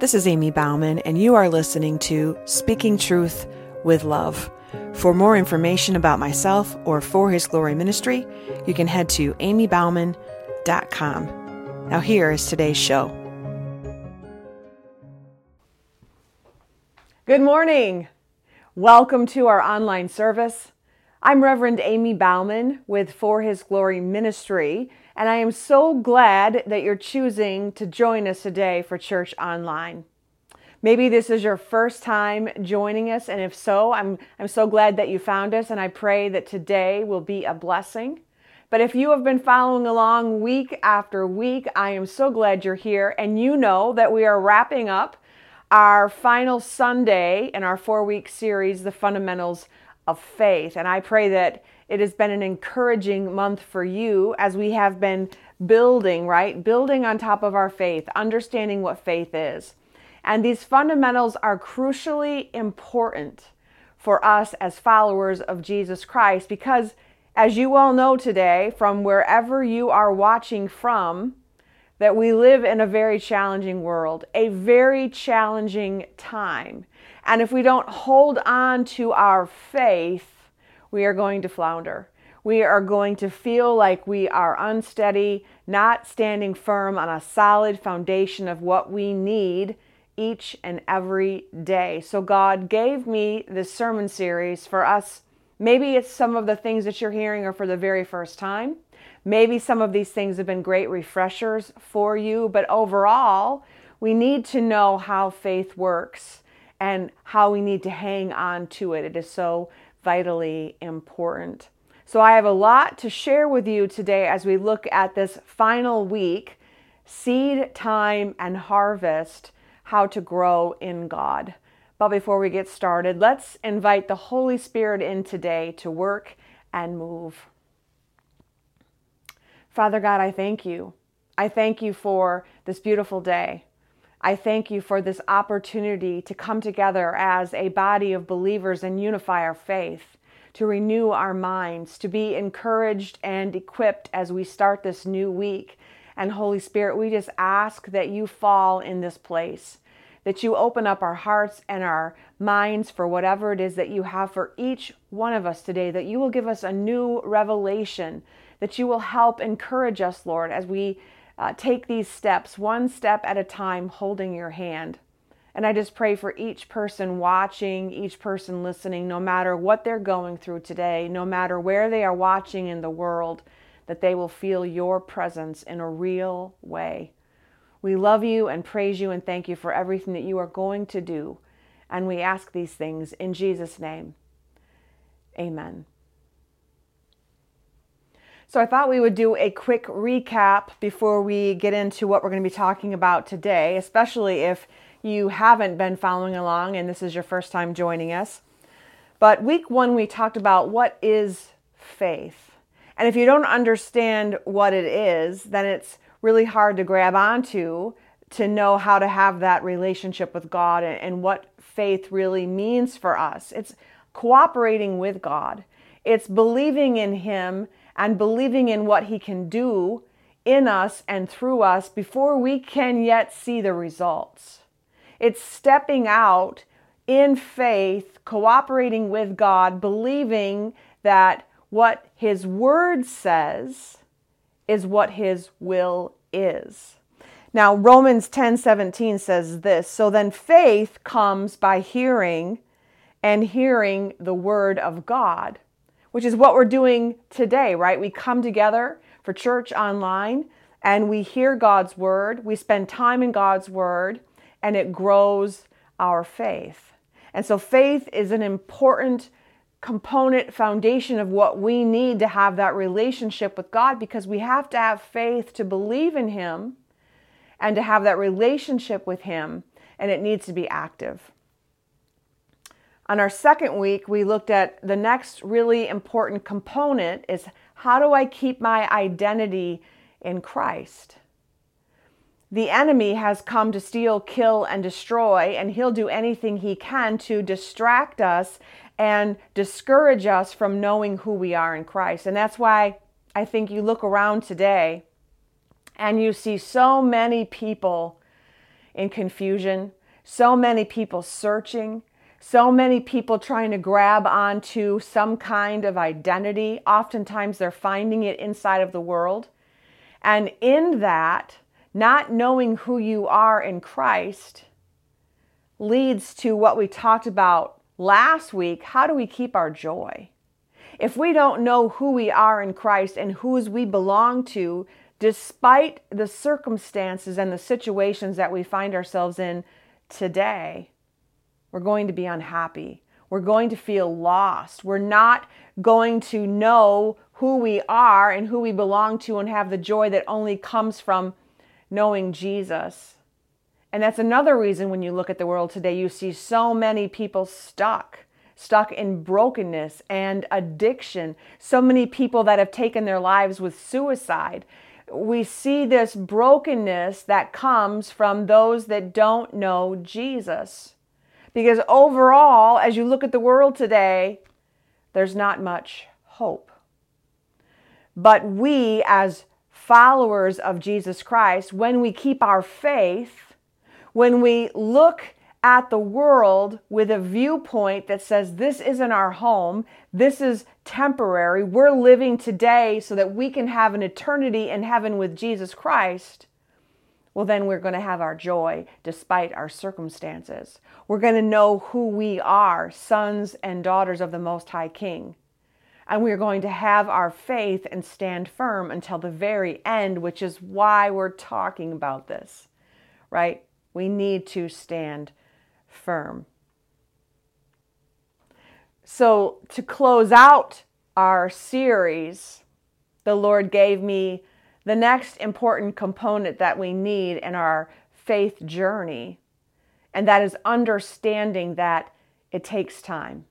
This is Ammie Bouwman, and you are listening to Speaking Truth with Love. For more information about myself or For His Glory Ministry, you can head to ammiebouwman.com. Now, here is today's show. Good morning. Welcome to our online service. I'm Reverend Ammie Bouwman with For His Glory Ministry, and I am so glad that you're choosing to join us today for Church Online. Maybe this is your first time joining us, and if so, I'm, I'm so glad that you found us, and I pray that today will be a blessing. But if you have been following along week after week, I am so glad you're here, and you know that we are wrapping up our final Sunday in our four week series, The Fundamentals of faith. And I pray that it has been an encouraging month for you as we have been building, right? Building on top of our faith, understanding what faith is. And these fundamentals are crucially important for us as followers of Jesus Christ because, as you all know today, from wherever you are watching from, that we live in a very challenging world, a very challenging time. And if we don't hold on to our faith, we are going to flounder. We are going to feel like we are unsteady, not standing firm on a solid foundation of what we need each and every day. So, God gave me this sermon series for us. Maybe it's some of the things that you're hearing are for the very first time. Maybe some of these things have been great refreshers for you, but overall, we need to know how faith works and how we need to hang on to it. It is so vitally important. So, I have a lot to share with you today as we look at this final week seed time and harvest, how to grow in God. But before we get started, let's invite the Holy Spirit in today to work and move. Father God, I thank you. I thank you for this beautiful day. I thank you for this opportunity to come together as a body of believers and unify our faith, to renew our minds, to be encouraged and equipped as we start this new week. And Holy Spirit, we just ask that you fall in this place, that you open up our hearts and our minds for whatever it is that you have for each one of us today, that you will give us a new revelation, that you will help encourage us, Lord, as we uh, take these steps one step at a time, holding your hand. And I just pray for each person watching, each person listening, no matter what they're going through today, no matter where they are watching in the world, that they will feel your presence in a real way. We love you and praise you and thank you for everything that you are going to do. And we ask these things in Jesus' name. Amen. So I thought we would do a quick recap before we get into what we're going to be talking about today, especially if you haven't been following along and this is your first time joining us. But week one, we talked about what is faith. And if you don't understand what it is, then it's really hard to grab onto to know how to have that relationship with God and, what faith really means for us. It's cooperating with God, it's believing in Him and believing in what He can do in us and through us before we can yet see the results. It's stepping out in faith, cooperating with God, believing that what His Word says is what His will is. Now, Romans 10 17 says this So then faith comes by hearing, and hearing the Word of God which is what we're doing today, right? We come together for church online and we hear God's word, we spend time in God's word, and it grows our faith. And so, faith is an important component, foundation of what we need to have that relationship with God because we have to have faith to believe in Him and to have that relationship with Him, and it needs to be active. On our second week, we looked at the next really important component is how do I keep my identity in Christ? The enemy has come to steal, kill, and destroy, and he'll do anything he can to distract us and discourage us from knowing who we are in Christ. And that's why I think you look around today and you see so many people in confusion, so many people searching, so many people trying to grab onto some kind of identity. Oftentimes they're finding it inside of the world. And in that, not knowing who you are in Christ leads to what we talked about last week. How do we keep our joy? If we don't know who we are in Christ and whose we belong to, despite the circumstances and the situations that we find ourselves in today, we're going to be unhappy. We're going to feel lost. We're not going to know who we are and who we belong to and have the joy that only comes from knowing Jesus. And that's another reason when you look at the world today, you see so many people stuck, stuck in brokenness and addiction. So many people that have taken their lives with suicide. We see this brokenness that comes from those that don't know Jesus. Because overall, as you look at the world today, there's not much hope. But we, as followers of Jesus Christ, when we keep our faith, when we look at the world with a viewpoint that says this isn't our home, this is temporary, we're living today so that we can have an eternity in heaven with Jesus Christ, well, then we're going to have our joy despite our circumstances. We're going to know who we are, sons and daughters of the Most High King. And we're going to have our faith and stand firm until the very end, which is why we're talking about this, right? We need to stand firm. So, to close out our series, the Lord gave me the next important component that we need in our faith journey, and that is understanding that it takes time.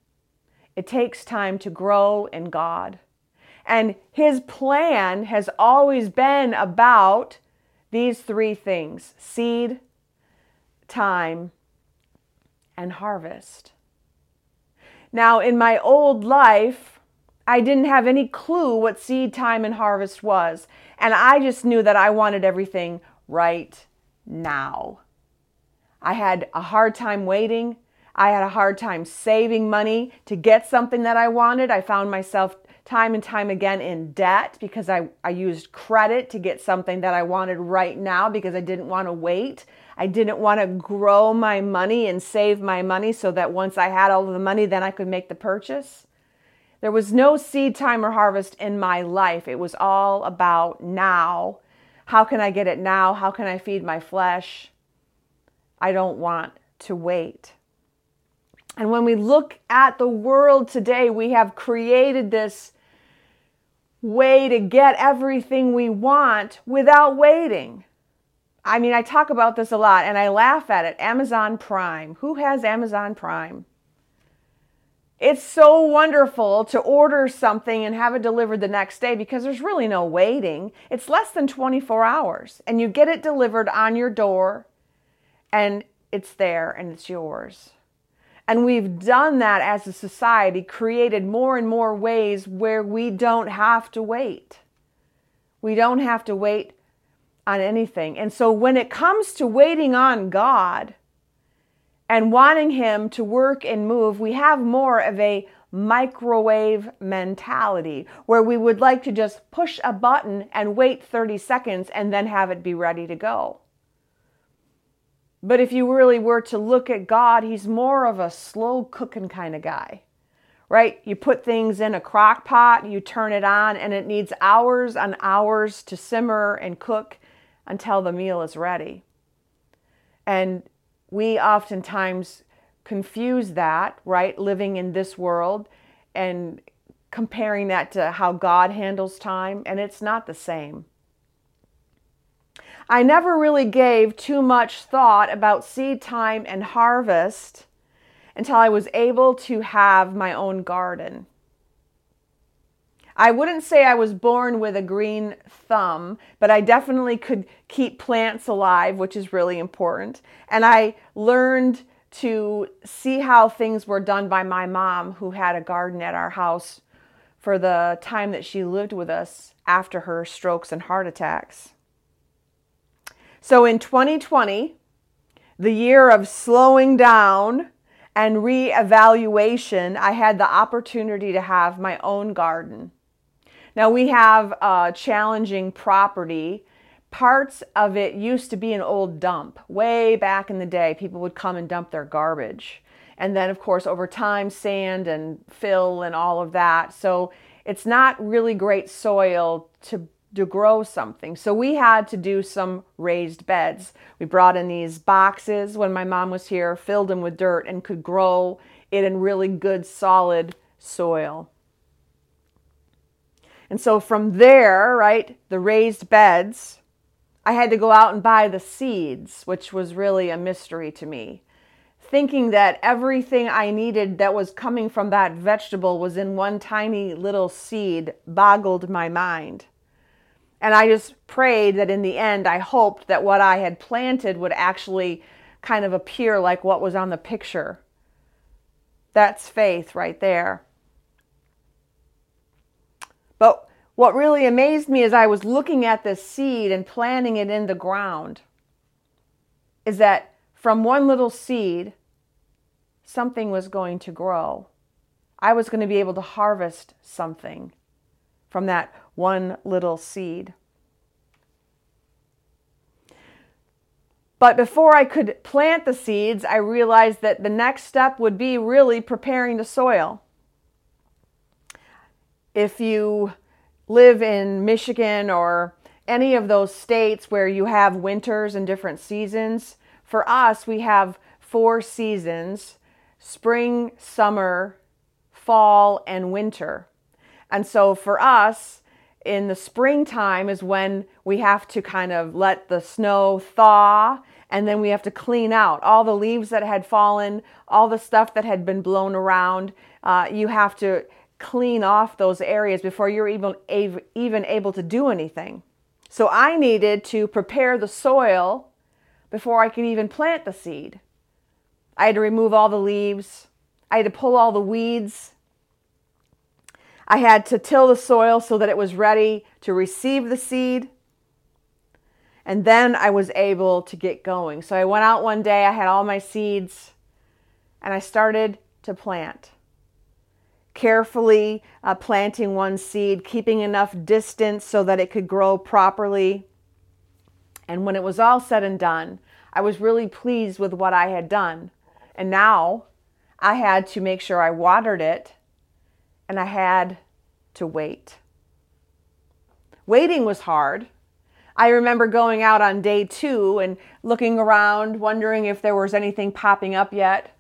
It takes time to grow in God. And His plan has always been about these three things seed, time, and harvest. Now, in my old life, I didn't have any clue what seed time and harvest was. And I just knew that I wanted everything right now. I had a hard time waiting. I had a hard time saving money to get something that I wanted. I found myself time and time again in debt because I, I used credit to get something that I wanted right now because I didn't want to wait. I didn't want to grow my money and save my money so that once I had all of the money, then I could make the purchase. There was no seed time or harvest in my life. It was all about now. How can I get it now? How can I feed my flesh? I don't want to wait. And when we look at the world today, we have created this way to get everything we want without waiting. I mean, I talk about this a lot and I laugh at it. Amazon Prime. Who has Amazon Prime? It's so wonderful to order something and have it delivered the next day because there's really no waiting. It's less than 24 hours and you get it delivered on your door and it's there and it's yours. And we've done that as a society, created more and more ways where we don't have to wait. We don't have to wait on anything. And so when it comes to waiting on God, and wanting him to work and move, we have more of a microwave mentality where we would like to just push a button and wait 30 seconds and then have it be ready to go. But if you really were to look at God, he's more of a slow cooking kind of guy, right? You put things in a crock pot, you turn it on, and it needs hours and hours to simmer and cook until the meal is ready. And we oftentimes confuse that, right? Living in this world and comparing that to how God handles time, and it's not the same. I never really gave too much thought about seed time and harvest until I was able to have my own garden. I wouldn't say I was born with a green thumb, but I definitely could keep plants alive, which is really important. And I learned to see how things were done by my mom, who had a garden at our house for the time that she lived with us after her strokes and heart attacks. So in 2020, the year of slowing down and reevaluation, I had the opportunity to have my own garden. Now we have a challenging property. Parts of it used to be an old dump. Way back in the day, people would come and dump their garbage. And then, of course, over time, sand and fill and all of that. So it's not really great soil to to grow something. So we had to do some raised beds. We brought in these boxes when my mom was here, filled them with dirt, and could grow it in really good, solid soil. And so from there, right, the raised beds, I had to go out and buy the seeds, which was really a mystery to me. Thinking that everything I needed that was coming from that vegetable was in one tiny little seed boggled my mind. And I just prayed that in the end, I hoped that what I had planted would actually kind of appear like what was on the picture. That's faith right there. But what really amazed me as I was looking at this seed and planting it in the ground is that from one little seed, something was going to grow. I was going to be able to harvest something from that one little seed. But before I could plant the seeds, I realized that the next step would be really preparing the soil if you live in Michigan or any of those states where you have winters and different seasons, for us, we have four seasons spring, summer, fall, and winter. And so for us, in the springtime is when we have to kind of let the snow thaw and then we have to clean out all the leaves that had fallen, all the stuff that had been blown around. Uh, you have to clean off those areas before you're even, even able to do anything. So I needed to prepare the soil before I could even plant the seed. I had to remove all the leaves. I had to pull all the weeds. I had to till the soil so that it was ready to receive the seed. And then I was able to get going. So I went out one day, I had all my seeds, and I started to plant carefully uh, planting one seed, keeping enough distance so that it could grow properly. And when it was all said and done, I was really pleased with what I had done. And now I had to make sure I watered it and I had to wait. Waiting was hard. I remember going out on day two and looking around, wondering if there was anything popping up yet.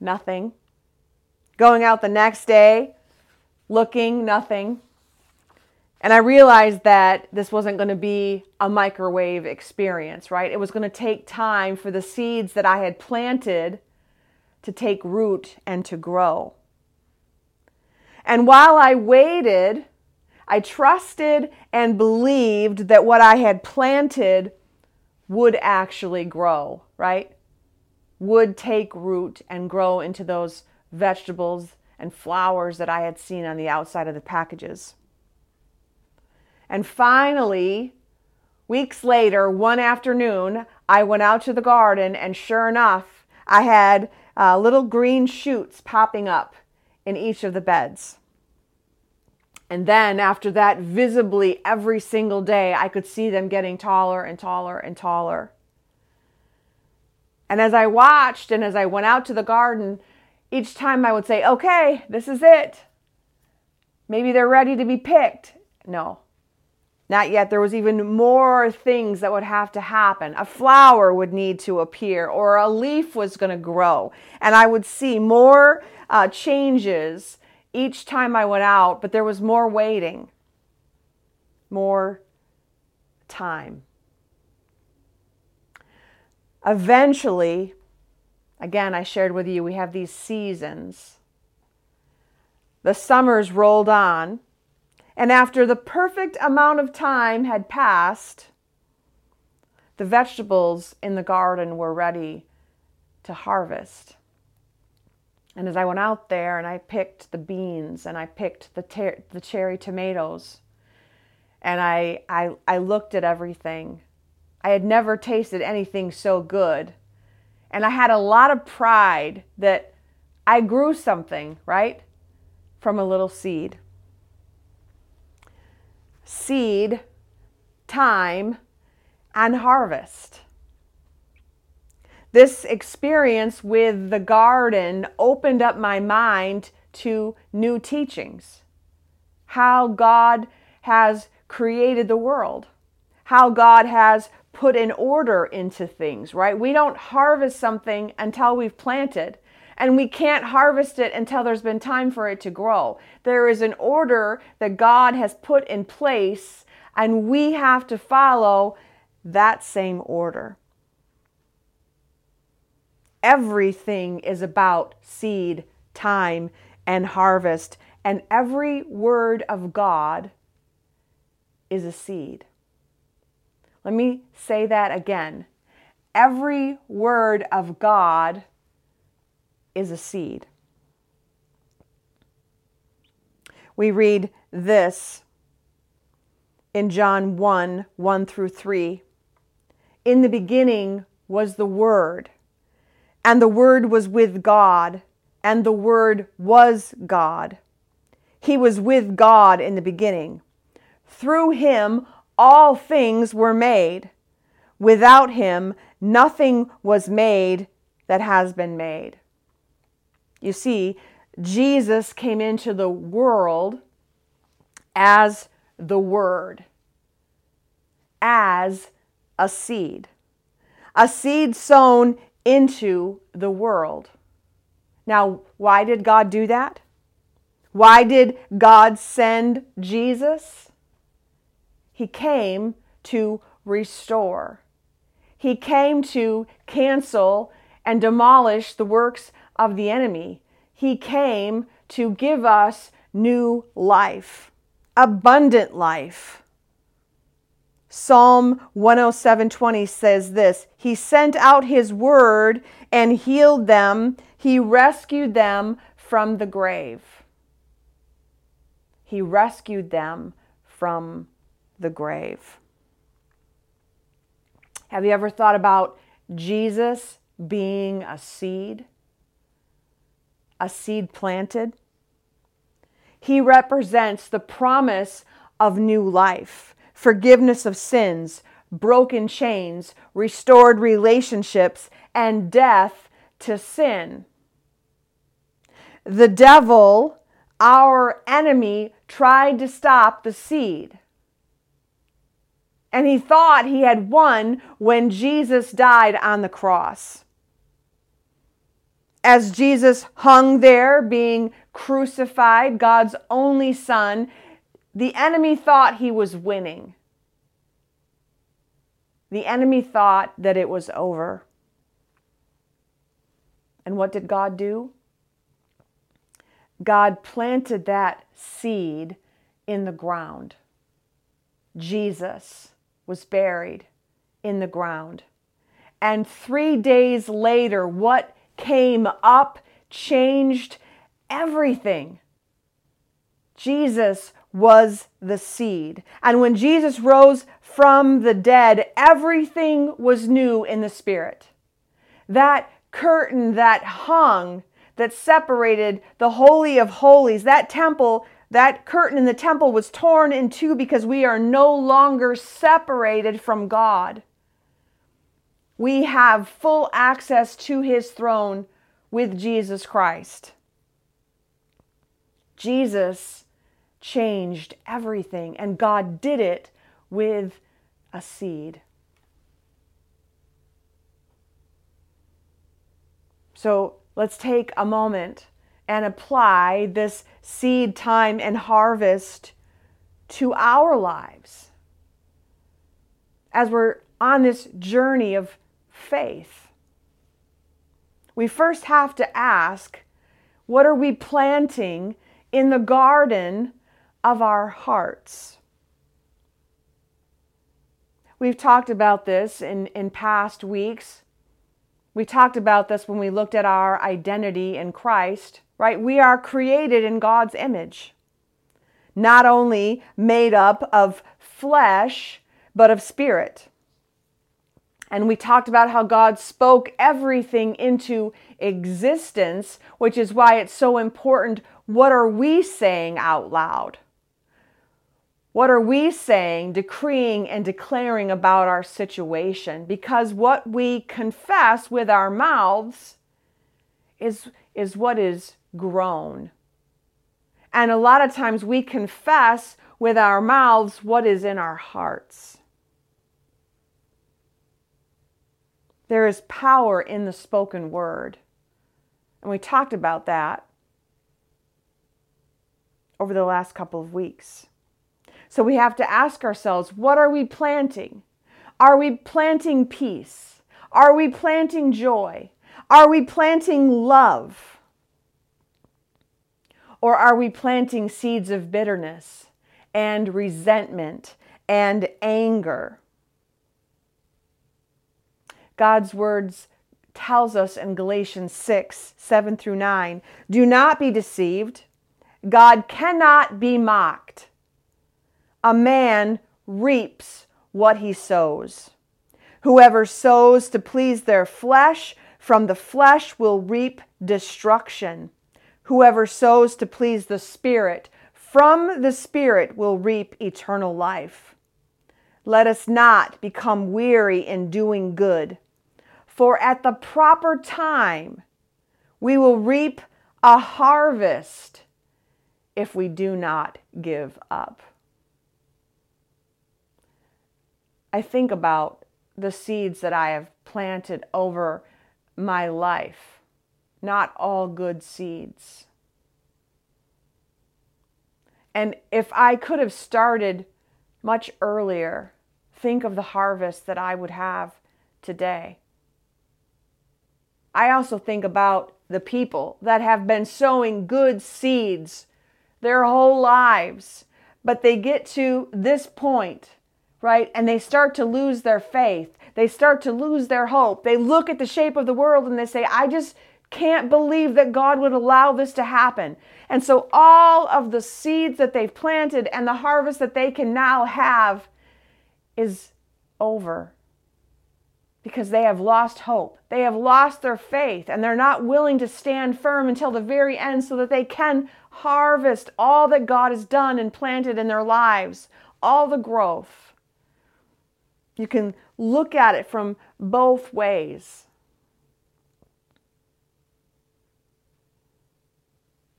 Nothing. Going out the next day, looking, nothing. And I realized that this wasn't going to be a microwave experience, right? It was going to take time for the seeds that I had planted to take root and to grow. And while I waited, I trusted and believed that what I had planted would actually grow, right? Would take root and grow into those vegetables, and flowers that I had seen on the outside of the packages. And finally, weeks later, one afternoon, I went out to the garden, and sure enough, I had uh, little green shoots popping up in each of the beds. And then after that, visibly every single day, I could see them getting taller and taller and taller. And as I watched and as I went out to the garden, each time I would say, okay, this is it. Maybe they're ready to be picked. No, not yet. There was even more things that would have to happen. A flower would need to appear, or a leaf was going to grow. And I would see more uh, changes each time I went out, but there was more waiting, more time. Eventually, Again, I shared with you, we have these seasons. The summers rolled on, and after the perfect amount of time had passed, the vegetables in the garden were ready to harvest. And as I went out there and I picked the beans and I picked the, ter- the cherry tomatoes and I, I, I looked at everything, I had never tasted anything so good And I had a lot of pride that I grew something, right? From a little seed. Seed, time, and harvest. This experience with the garden opened up my mind to new teachings. How God has created the world, how God has put an order into things, right? We don't harvest something until we've planted, and we can't harvest it until there's been time for it to grow. There is an order that God has put in place, and we have to follow that same order. Everything is about seed, time, and harvest, and every word of God is a seed. Let me say that again. Every word of God is a seed. We read this in John 1 1 through 3. In the beginning was the Word, and the Word was with God, and the Word was God. He was with God in the beginning. Through him, all things were made. Without him, nothing was made that has been made. You see, Jesus came into the world as the Word, as a seed, a seed sown into the world. Now, why did God do that? Why did God send Jesus? He came to restore. He came to cancel and demolish the works of the enemy. He came to give us new life, abundant life. Psalm 107:20 says this, he sent out his word and healed them. He rescued them from the grave. He rescued them from the grave. Have you ever thought about Jesus being a seed? A seed planted? He represents the promise of new life, forgiveness of sins, broken chains, restored relationships, and death to sin. The devil, our enemy, tried to stop the seed. And he thought he had won when Jesus died on the cross. As Jesus hung there being crucified, God's only son, the enemy thought he was winning. The enemy thought that it was over. And what did God do? God planted that seed in the ground. Jesus was buried in the ground. And three days later, what came up changed everything. Jesus was the seed. And when Jesus rose from the dead, everything was new in the spirit. That curtain that hung, that separated the Holy of Holies, that temple that curtain in the temple was torn in two because we are no longer separated from God. We have full access to his throne with Jesus Christ. Jesus changed everything, and God did it with a seed. So let's take a moment and apply this seed time and harvest to our lives as we're on this journey of faith. We first have to ask what are we planting in the garden of our hearts? We've talked about this in, in past weeks. We talked about this when we looked at our identity in Christ right? We are created in God's image, not only made up of flesh, but of spirit. And we talked about how God spoke everything into existence, which is why it's so important. What are we saying out loud? What are we saying, decreeing, and declaring about our situation? Because what we confess with our mouths is, is what is grown. And a lot of times we confess with our mouths what is in our hearts. There is power in the spoken word. And we talked about that over the last couple of weeks. So we have to ask ourselves what are we planting? Are we planting peace? Are we planting joy? Are we planting love? Or are we planting seeds of bitterness and resentment and anger? God's words tells us in Galatians 6, 7 through 9, do not be deceived. God cannot be mocked a man reaps what he sows. Whoever sows to please their flesh, from the flesh will reap destruction. Whoever sows to please the Spirit, from the Spirit will reap eternal life. Let us not become weary in doing good, for at the proper time we will reap a harvest if we do not give up. I think about the seeds that I have planted over my life, not all good seeds. And if I could have started much earlier, think of the harvest that I would have today. I also think about the people that have been sowing good seeds their whole lives, but they get to this point right? And they start to lose their faith. They start to lose their hope. They look at the shape of the world and they say, I just can't believe that God would allow this to happen. And so all of the seeds that they've planted and the harvest that they can now have is over because they have lost hope. They have lost their faith and they're not willing to stand firm until the very end so that they can harvest all that God has done and planted in their lives, all the growth. You can look at it from both ways.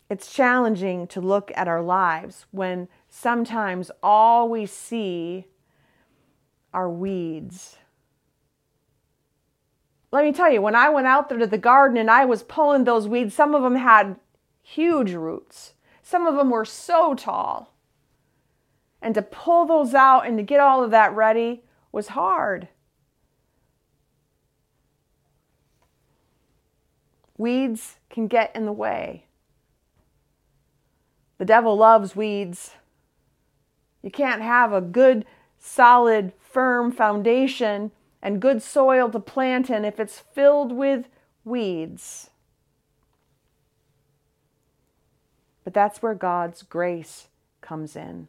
It's challenging to look at our lives when sometimes all we see are weeds. Let me tell you, when I went out there to the garden and I was pulling those weeds, some of them had huge roots. Some of them were so tall. And to pull those out and to get all of that ready, was hard. Weeds can get in the way. The devil loves weeds. You can't have a good, solid, firm foundation and good soil to plant in if it's filled with weeds. But that's where God's grace comes in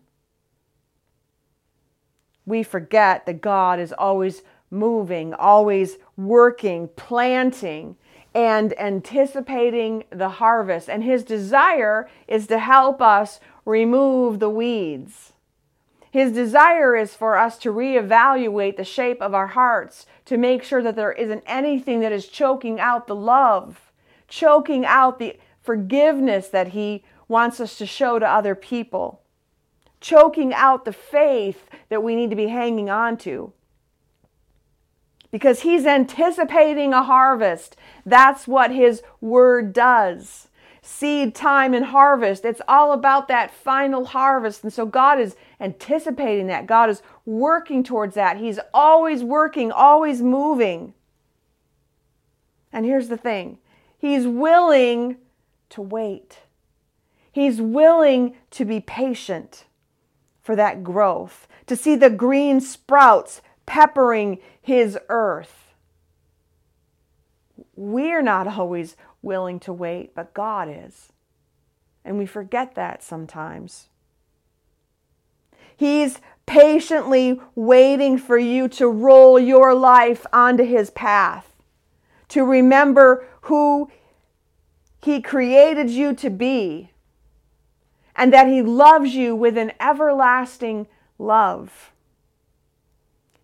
we forget that God is always moving, always working, planting, and anticipating the harvest. And His desire is to help us remove the weeds. His desire is for us to reevaluate the shape of our hearts to make sure that there isn't anything that is choking out the love, choking out the forgiveness that He wants us to show to other people choking out the faith that we need to be hanging on to. Because he's anticipating a harvest. That's what his word does. Seed time and harvest. It's all about that final harvest. And so God is anticipating that. God is working towards that. He's always working, always moving. And here's the thing He's willing to wait, He's willing to be patient for that growth, to see the green sprouts peppering his earth. We're not always willing to wait, but God is. And we forget that sometimes. He's patiently waiting for you to roll your life onto His path, to remember who He created you to be, and that He loves you with an everlasting love.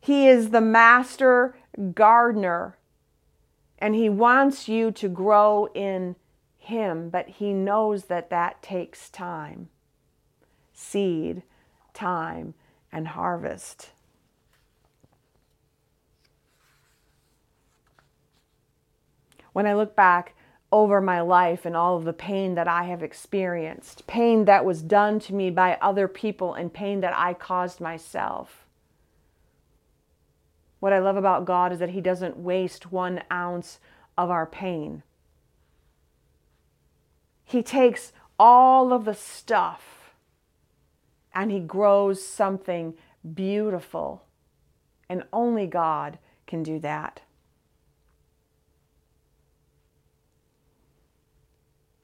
He is the master gardener, and He wants you to grow in Him, but He knows that that takes time. Seed, time, and harvest. When I look back over my life and all of the pain that I have experienced, pain that was done to me by other people, and pain that I caused myself. What I love about God is that He doesn't waste one ounce of our pain. He takes all of the stuff and He grows something beautiful. And only God can do that.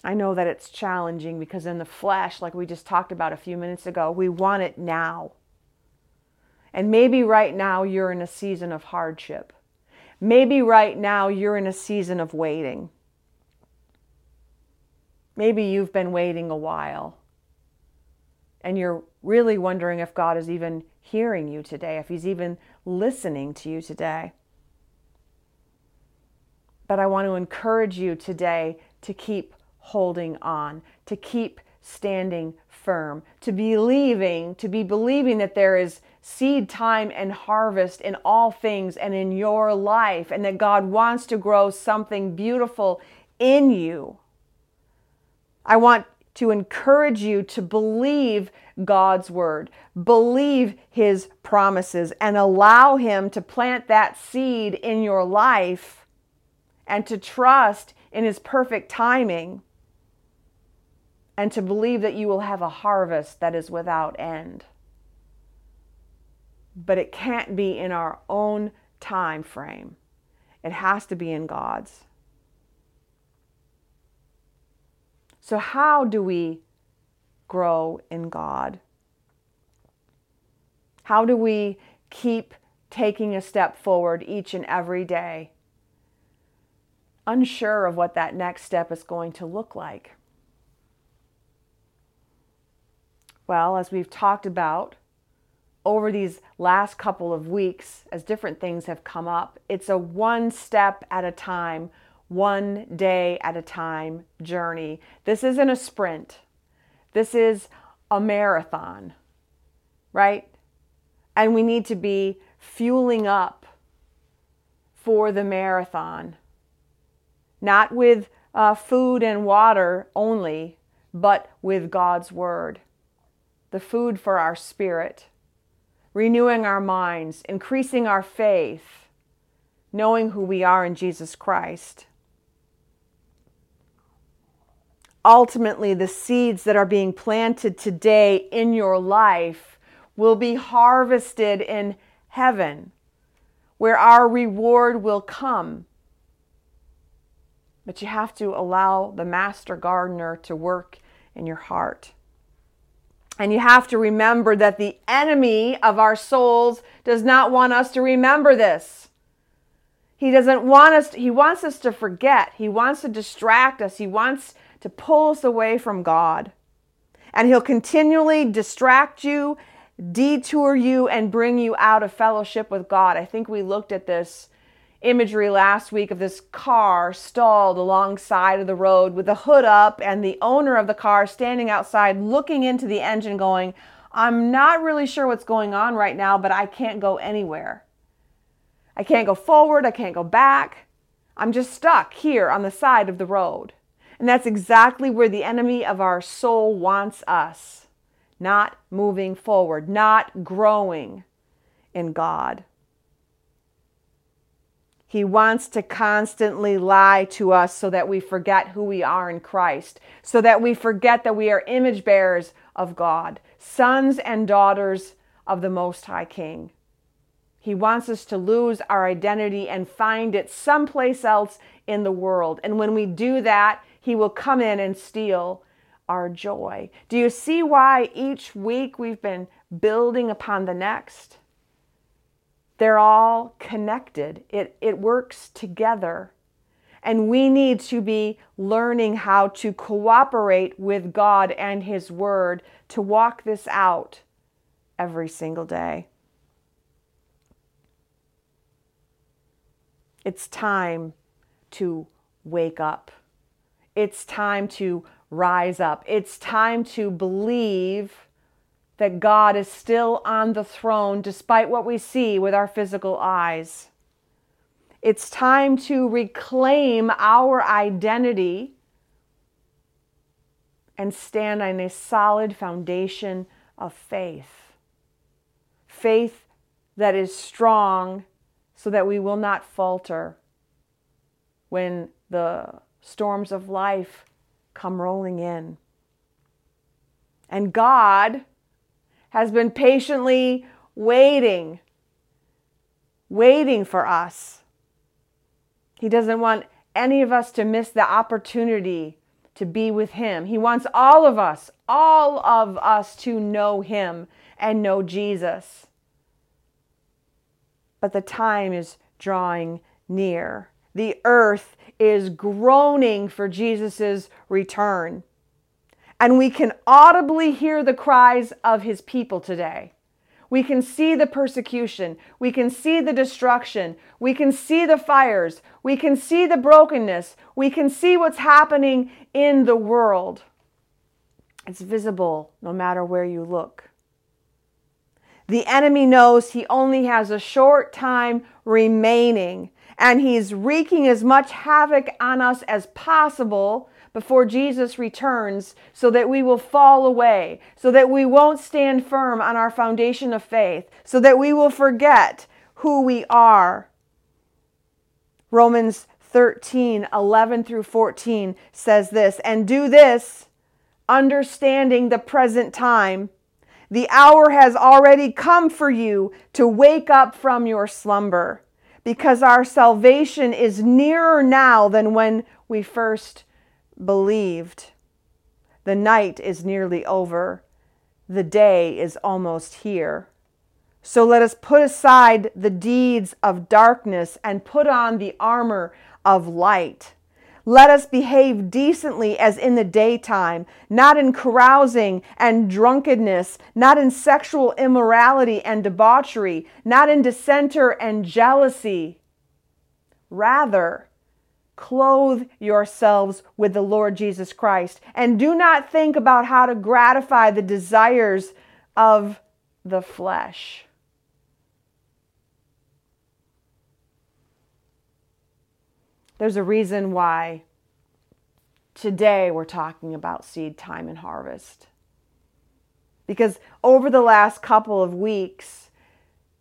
I know that it's challenging because in the flesh, like we just talked about a few minutes ago, we want it now. And maybe right now you're in a season of hardship. Maybe right now you're in a season of waiting. Maybe you've been waiting a while and you're really wondering if God is even hearing you today, if He's even listening to you today. But I want to encourage you today to keep holding on, to keep standing firm, to believing, to be believing that there is seed time and harvest in all things and in your life, and that God wants to grow something beautiful in you. I want to encourage you to believe God's word, believe his promises, and allow him to plant that seed in your life and to trust in his perfect timing and to believe that you will have a harvest that is without end. But it can't be in our own time frame. It has to be in God's. So, how do we grow in God? How do we keep taking a step forward each and every day, unsure of what that next step is going to look like? Well, as we've talked about over these last couple of weeks, as different things have come up, it's a one step at a time, one day at a time journey. This isn't a sprint, this is a marathon, right? And we need to be fueling up for the marathon, not with uh, food and water only, but with God's Word the food for our spirit, renewing our minds, increasing our faith, knowing who we are in Jesus Christ. Ultimately, the seeds that are being planted today in your life will be harvested in heaven, where our reward will come. But you have to allow the master gardener to work in your heart. And you have to remember that the enemy of our souls does not want us to remember this. He doesn't want us, to, he wants us to forget. He wants to distract us. He wants to pull us away from God. And he'll continually distract you, detour you, and bring you out of fellowship with God. I think we looked at this imagery last week of this car stalled alongside of the road with the hood up and the owner of the car standing outside looking into the engine going, I'm not really sure what's going on right now, but I can't go anywhere. I can't go forward, I can't go back. I'm just stuck here on the side of the road. And that's exactly where the enemy of our soul wants us not moving forward, not growing in God. He wants to constantly lie to us so that we forget who we are in Christ, so that we forget that we are image bearers of God, sons and daughters of the Most High King. He wants us to lose our identity and find it someplace else in the world. And when we do that, He will come in and steal our joy. Do you see why each week we've been building upon the next. They're all connected. It, it works together. And we need to be learning how to cooperate with God and His Word to walk this out every single day. It's time to wake up. It's time to rise up. It's time to believe that God is still on the throne despite what we see with our physical eyes. It's time to reclaim our identity and stand on a solid foundation of faith. Faith that is strong so that we will not falter when the storms of life come rolling in. And God has been patiently waiting, waiting for us. He doesn't want any of us to miss the opportunity to be with Him. He wants all of us, all of us to know Him and know Jesus. But the time is drawing near. The earth is groaning for Jesus' return. And we can audibly hear the cries of his people today. We can see the persecution. We can see the destruction. We can see the fires. We can see the brokenness. We can see what's happening in the world. It's visible no matter where you look. The enemy knows he only has a short time remaining and he's wreaking as much havoc on us as possible before Jesus returns so that we will fall away, so that we won't stand firm on our foundation of faith, so that we will forget who we are. Romans 13, 11 through 14 says this, and do this, understanding the present time. The hour has already come for you to wake up from your slumber because our salvation is nearer now than when we first believed. The night is nearly over, the day is almost here. So let us put aside the deeds of darkness and put on the armor of light. Let us behave decently as in the daytime, not in carousing and drunkenness, not in sexual immorality and debauchery, not in dissenter and jealousy. Rather, clothe yourselves with the Lord Jesus Christ, and do not think about how to gratify the desires of the flesh. There's a reason why today we're talking about seed time and harvest. Because over the last couple of weeks,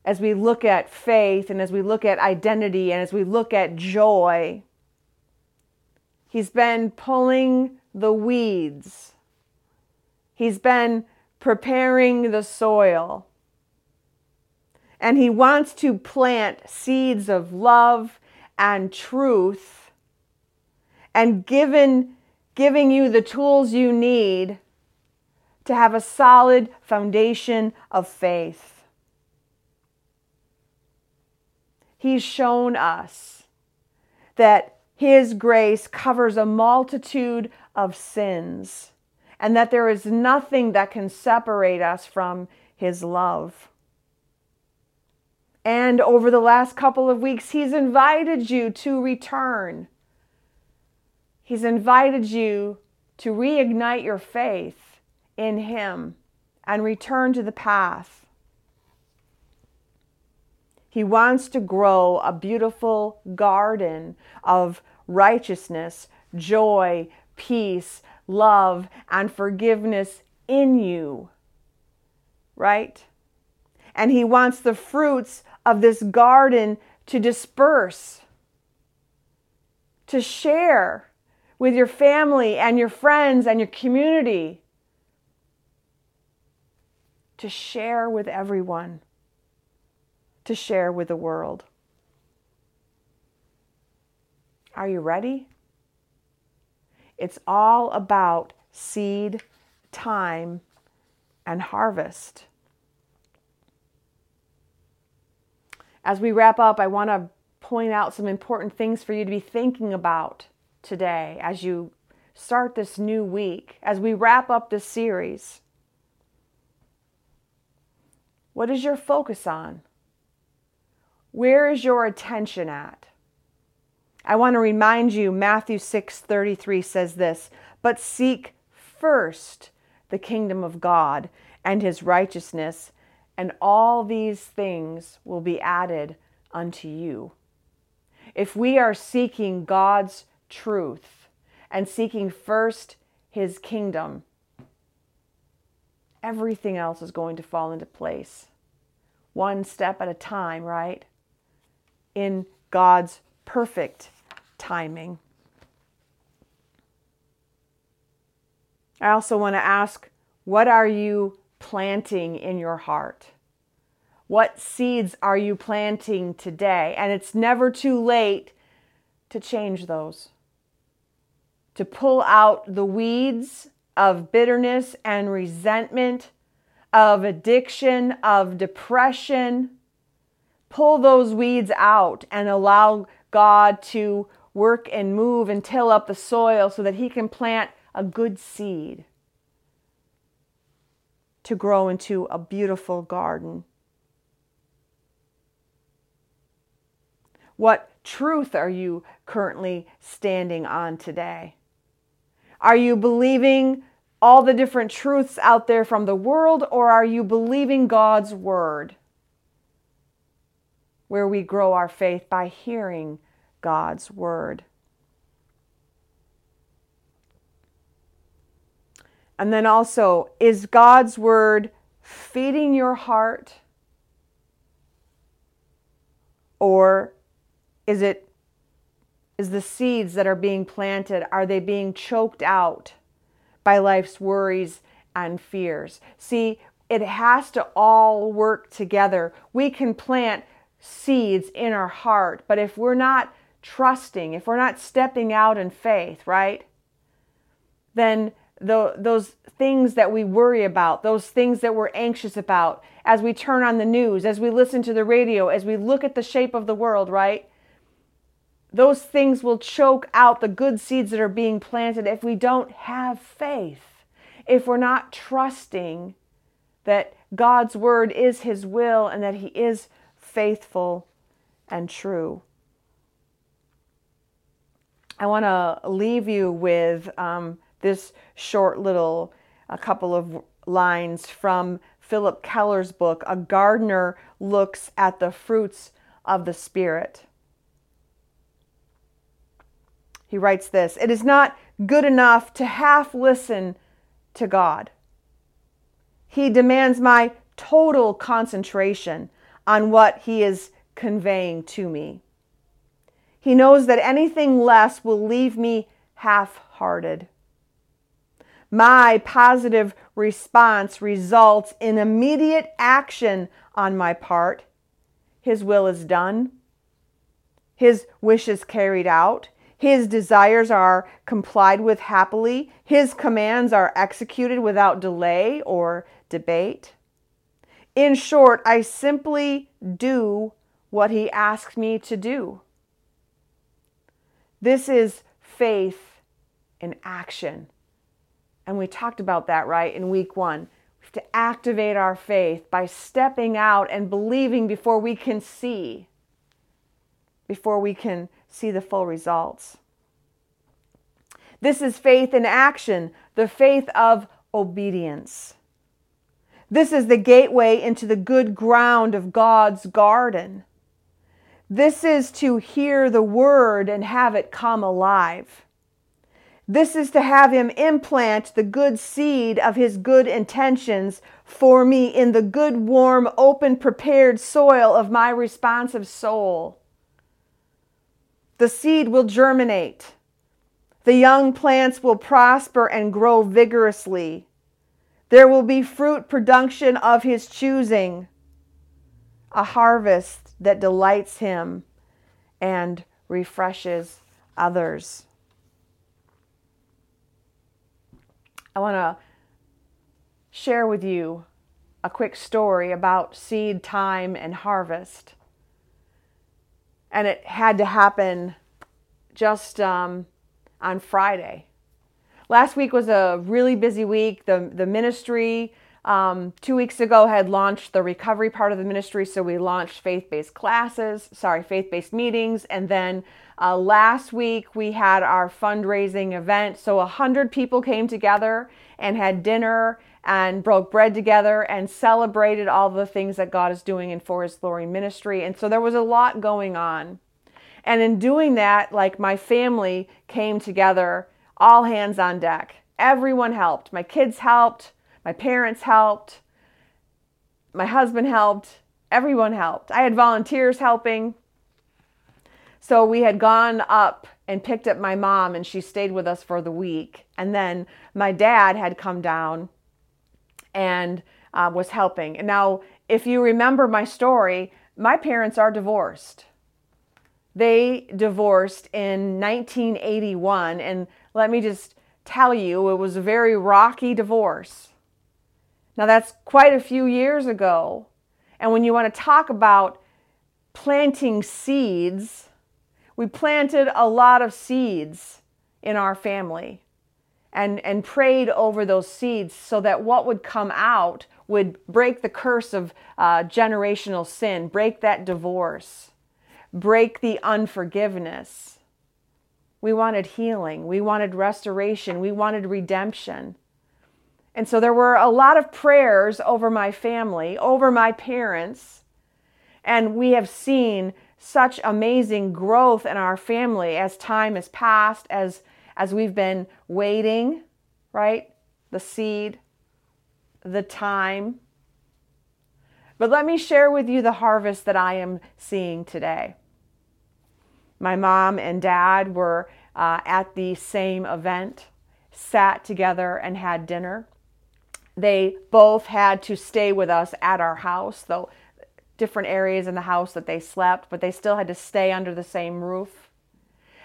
as we look at faith and as we look at identity and as we look at joy, he's been pulling the weeds. He's been preparing the soil. And he wants to plant seeds of love and truth and given giving you the tools you need to have a solid foundation of faith. He's shown us that His grace covers a multitude of sins and that there is nothing that can separate us from His love. And over the last couple of weeks, He's invited you to return. He's invited you to reignite your faith in Him and return to the path. He wants to grow a beautiful garden of righteousness, joy, peace, love, and forgiveness in you. Right? And He wants the fruits of this garden to disperse, to share with your family and your friends and your community, to share with everyone, to share with the world. Are you ready? It's all about seed, time, and harvest. As we wrap up, I want to point out some important things for you to be thinking about today as you start this new week, as we wrap up this series. What is your focus on? Where is your attention at? I want to remind you Matthew 6:33 says this, "But seek first the kingdom of God and his righteousness, and all these things will be added unto you." If we are seeking God's truth and seeking first his kingdom, everything else is going to fall into place. One step at a time, right? In God's perfect timing. I also want to ask what are you planting in your heart? What seeds are you planting today? And it's never too late to change those, to pull out the weeds of bitterness and resentment, of addiction, of depression. Pull those weeds out and allow God to work and move and till up the soil so that He can plant a good seed to grow into a beautiful garden. What truth are you currently standing on today? Are you believing all the different truths out there from the world, or are you believing God's word? Where we grow our faith by hearing God's word. And then also, is God's word feeding your heart? Or is it is the seeds that are being planted are they being choked out by life's worries and fears? See, it has to all work together. We can plant seeds in our heart, but if we're not trusting, if we're not stepping out in faith, right? Then the, those things that we worry about, those things that we're anxious about, as we turn on the news, as we listen to the radio, as we look at the shape of the world, right? those things will choke out the good seeds that are being planted if we don't have faith, if we're not trusting that God's word is his will and that he is faithful and true. I want to leave you with um, this short little, a couple of lines from Phillip Keller's book, A Gardener Looks at the Fruits of the Spirit. He writes this It is not good enough to half listen to God. He demands my total concentration on what He is conveying to me. He knows that anything less will leave me half hearted. My positive response results in immediate action on my part. His will is done, His wish is carried out, his desires are complied with happily. His commands are executed without delay or debate. In short, I simply do what he asks me to do. This is faith in action. And we talked about that, right, in week one. We have to activate our faith by stepping out and believing before we can see, before we can see the full results. This is faith in action, the faith of obedience. This is the gateway into the good ground of God's garden. This is to hear the word and have it come alive. This is to have Him implant the good seed of His good intentions for me in the good, warm, open, prepared soil of my responsive soul. The seed will germinate. The young plants will prosper and grow vigorously. There will be fruit production of his choosing, a harvest that delights him and refreshes others. I want to share with you a quick story about seed time and harvest. And it had to happen just um, on Friday. Last week was a really busy week. The, the ministry um, two weeks ago had launched the recovery part of the ministry. So we launched faith based classes, sorry, faith based meetings. And then uh, last week we had our fundraising event. So a hundred people came together and had dinner and broke bread together and celebrated all the things that God is doing in For His Glory ministry. And so there was a lot going on. And in doing that, like my family came together, all hands on deck. Everyone helped. My kids helped. My parents helped. My husband helped. Everyone helped. I had volunteers helping. So we had gone up and picked up my mom, and she stayed with us for the week. And then my dad had come down and uh, was helping. And now, if you remember my story, my parents are divorced. They divorced in 1981. And let me just tell you, it was a very rocky divorce. Now, that's quite a few years ago. And when you want to talk about planting seeds, we planted a lot of seeds in our family and, and prayed over those seeds so that what would come out would break the curse of uh, generational sin, break that divorce, break the unforgiveness. We wanted healing, we wanted restoration, we wanted redemption. And so there were a lot of prayers over my family, over my parents. And we have seen such amazing growth in our family as time has passed, as, as we've been waiting, right? The seed, the time. But let me share with you the harvest that I am seeing today. My mom and dad were uh, at the same event, sat together and had dinner. They both had to stay with us at our house, though different areas in the house that they slept, but they still had to stay under the same roof.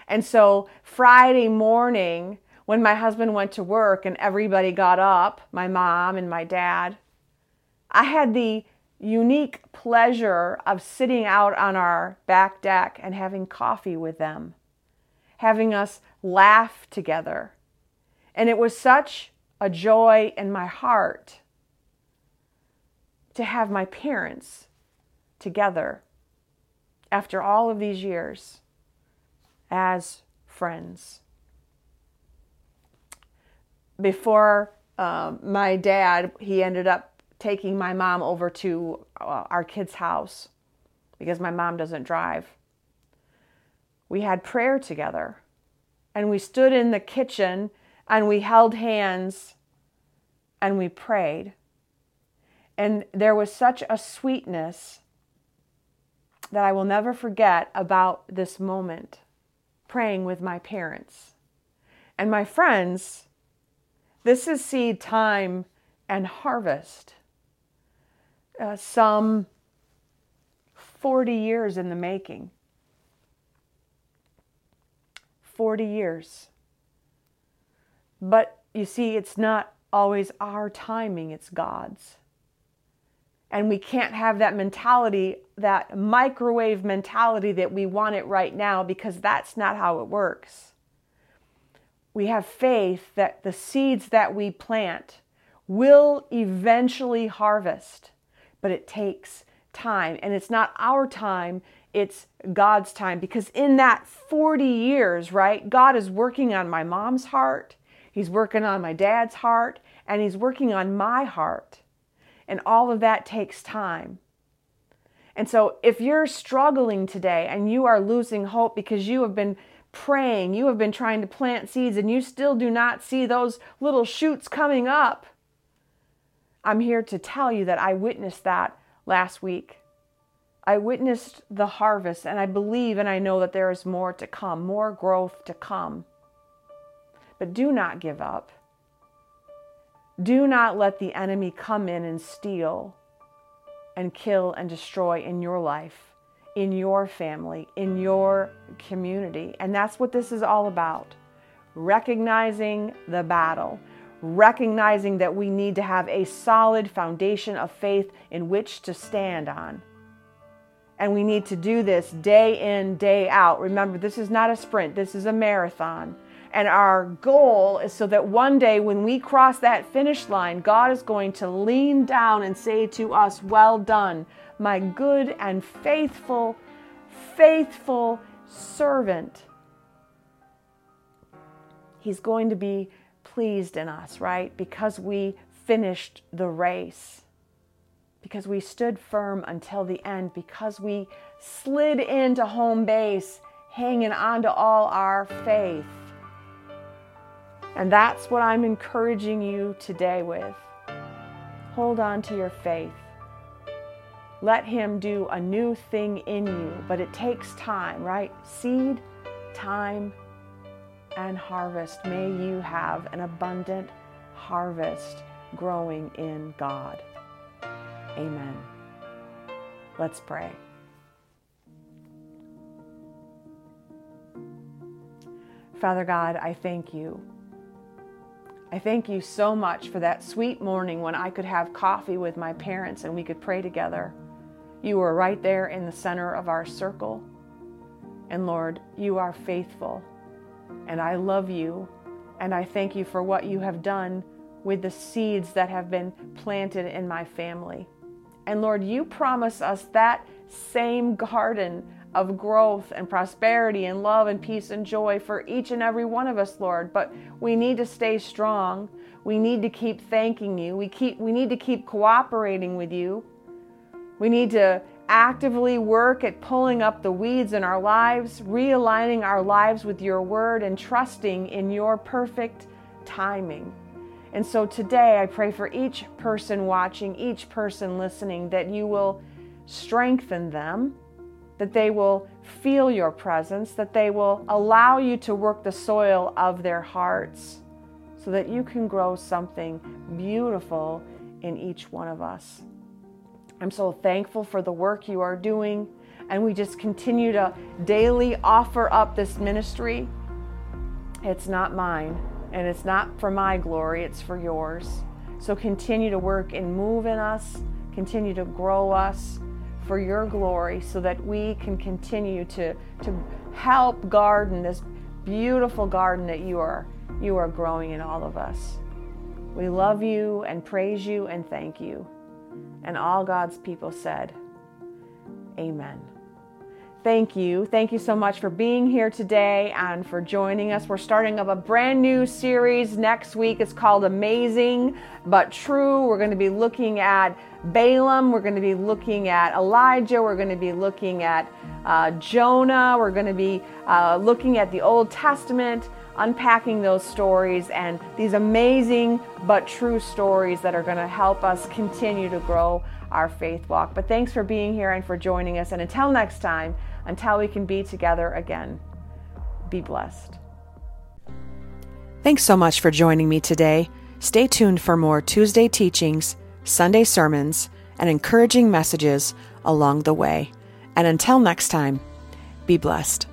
And so Friday morning, when my husband went to work and everybody got up, my mom and my dad, I had the unique pleasure of sitting out on our back deck and having coffee with them, having us laugh together. And it was such a joy in my heart to have my parents together after all of these years as friends. Before uh, my dad, he ended up taking my mom over to uh, our kids' house because my mom doesn't drive. We had prayer together and we stood in the kitchen and we held hands and we prayed. And there was such a sweetness that I will never forget about this moment praying with my parents. And my friends, this is seed time and harvest. Uh, some 40 years in the making. 40 years. But you see, it's not always our timing, it's God's. And we can't have that mentality, that microwave mentality that we want it right now, because that's not how it works. We have faith that the seeds that we plant will eventually harvest, but it takes time. And it's not our time, it's God's time. Because in that 40 years, right, God is working on my mom's heart. He's working on my dad's heart and He's working on my heart. And all of that takes time. And so, if you're struggling today and you are losing hope because you have been praying, you have been trying to plant seeds, and you still do not see those little shoots coming up, I'm here to tell you that I witnessed that last week. I witnessed the harvest, and I believe and I know that there is more to come, more growth to come. But do not give up. Do not let the enemy come in and steal and kill and destroy in your life, in your family, in your community. And that's what this is all about recognizing the battle, recognizing that we need to have a solid foundation of faith in which to stand on. And we need to do this day in, day out. Remember, this is not a sprint, this is a marathon. And our goal is so that one day when we cross that finish line, God is going to lean down and say to us, Well done, my good and faithful, faithful servant. He's going to be pleased in us, right? Because we finished the race, because we stood firm until the end, because we slid into home base, hanging on to all our faith. And that's what I'm encouraging you today with. Hold on to your faith. Let Him do a new thing in you, but it takes time, right? Seed, time, and harvest. May you have an abundant harvest growing in God. Amen. Let's pray. Father God, I thank you I thank you so much for that sweet morning when I could have coffee with my parents and we could pray together. You were right there in the center of our circle. And Lord, you are faithful. And I love you. And I thank you for what you have done with the seeds that have been planted in my family. And Lord, you promise us that same garden of growth and prosperity and love and peace and joy for each and every one of us, Lord. But we need to stay strong. We need to keep thanking you. We keep we need to keep cooperating with you. We need to actively work at pulling up the weeds in our lives, realigning our lives with your word and trusting in your perfect timing. And so today I pray for each person watching, each person listening that you will strengthen them that they will feel your presence, that they will allow you to work the soil of their hearts so that you can grow something beautiful in each one of us. I'm so thankful for the work you are doing, and we just continue to daily offer up this ministry. It's not mine, and it's not for my glory, it's for yours. So continue to work and move in us, continue to grow us, for your glory so that we can continue to, to help garden this beautiful garden that you are you are growing in all of us. We love you and praise you and thank you. And all God's people said, Amen. Thank you. Thank you so much for being here today and for joining us. We're starting up a brand new series next week. It's called Amazing but True. We're going to be looking at Balaam. We're going to be looking at Elijah. We're going to be looking at uh, Jonah. We're going to be uh, looking at the Old Testament, unpacking those stories and these amazing but true stories that are going to help us continue to grow our faith walk. But thanks for being here and for joining us. And until next time, until we can be together again. Be blessed. Thanks so much for joining me today. Stay tuned for more Tuesday teachings, Sunday sermons, and encouraging messages along the way. And until next time, be blessed.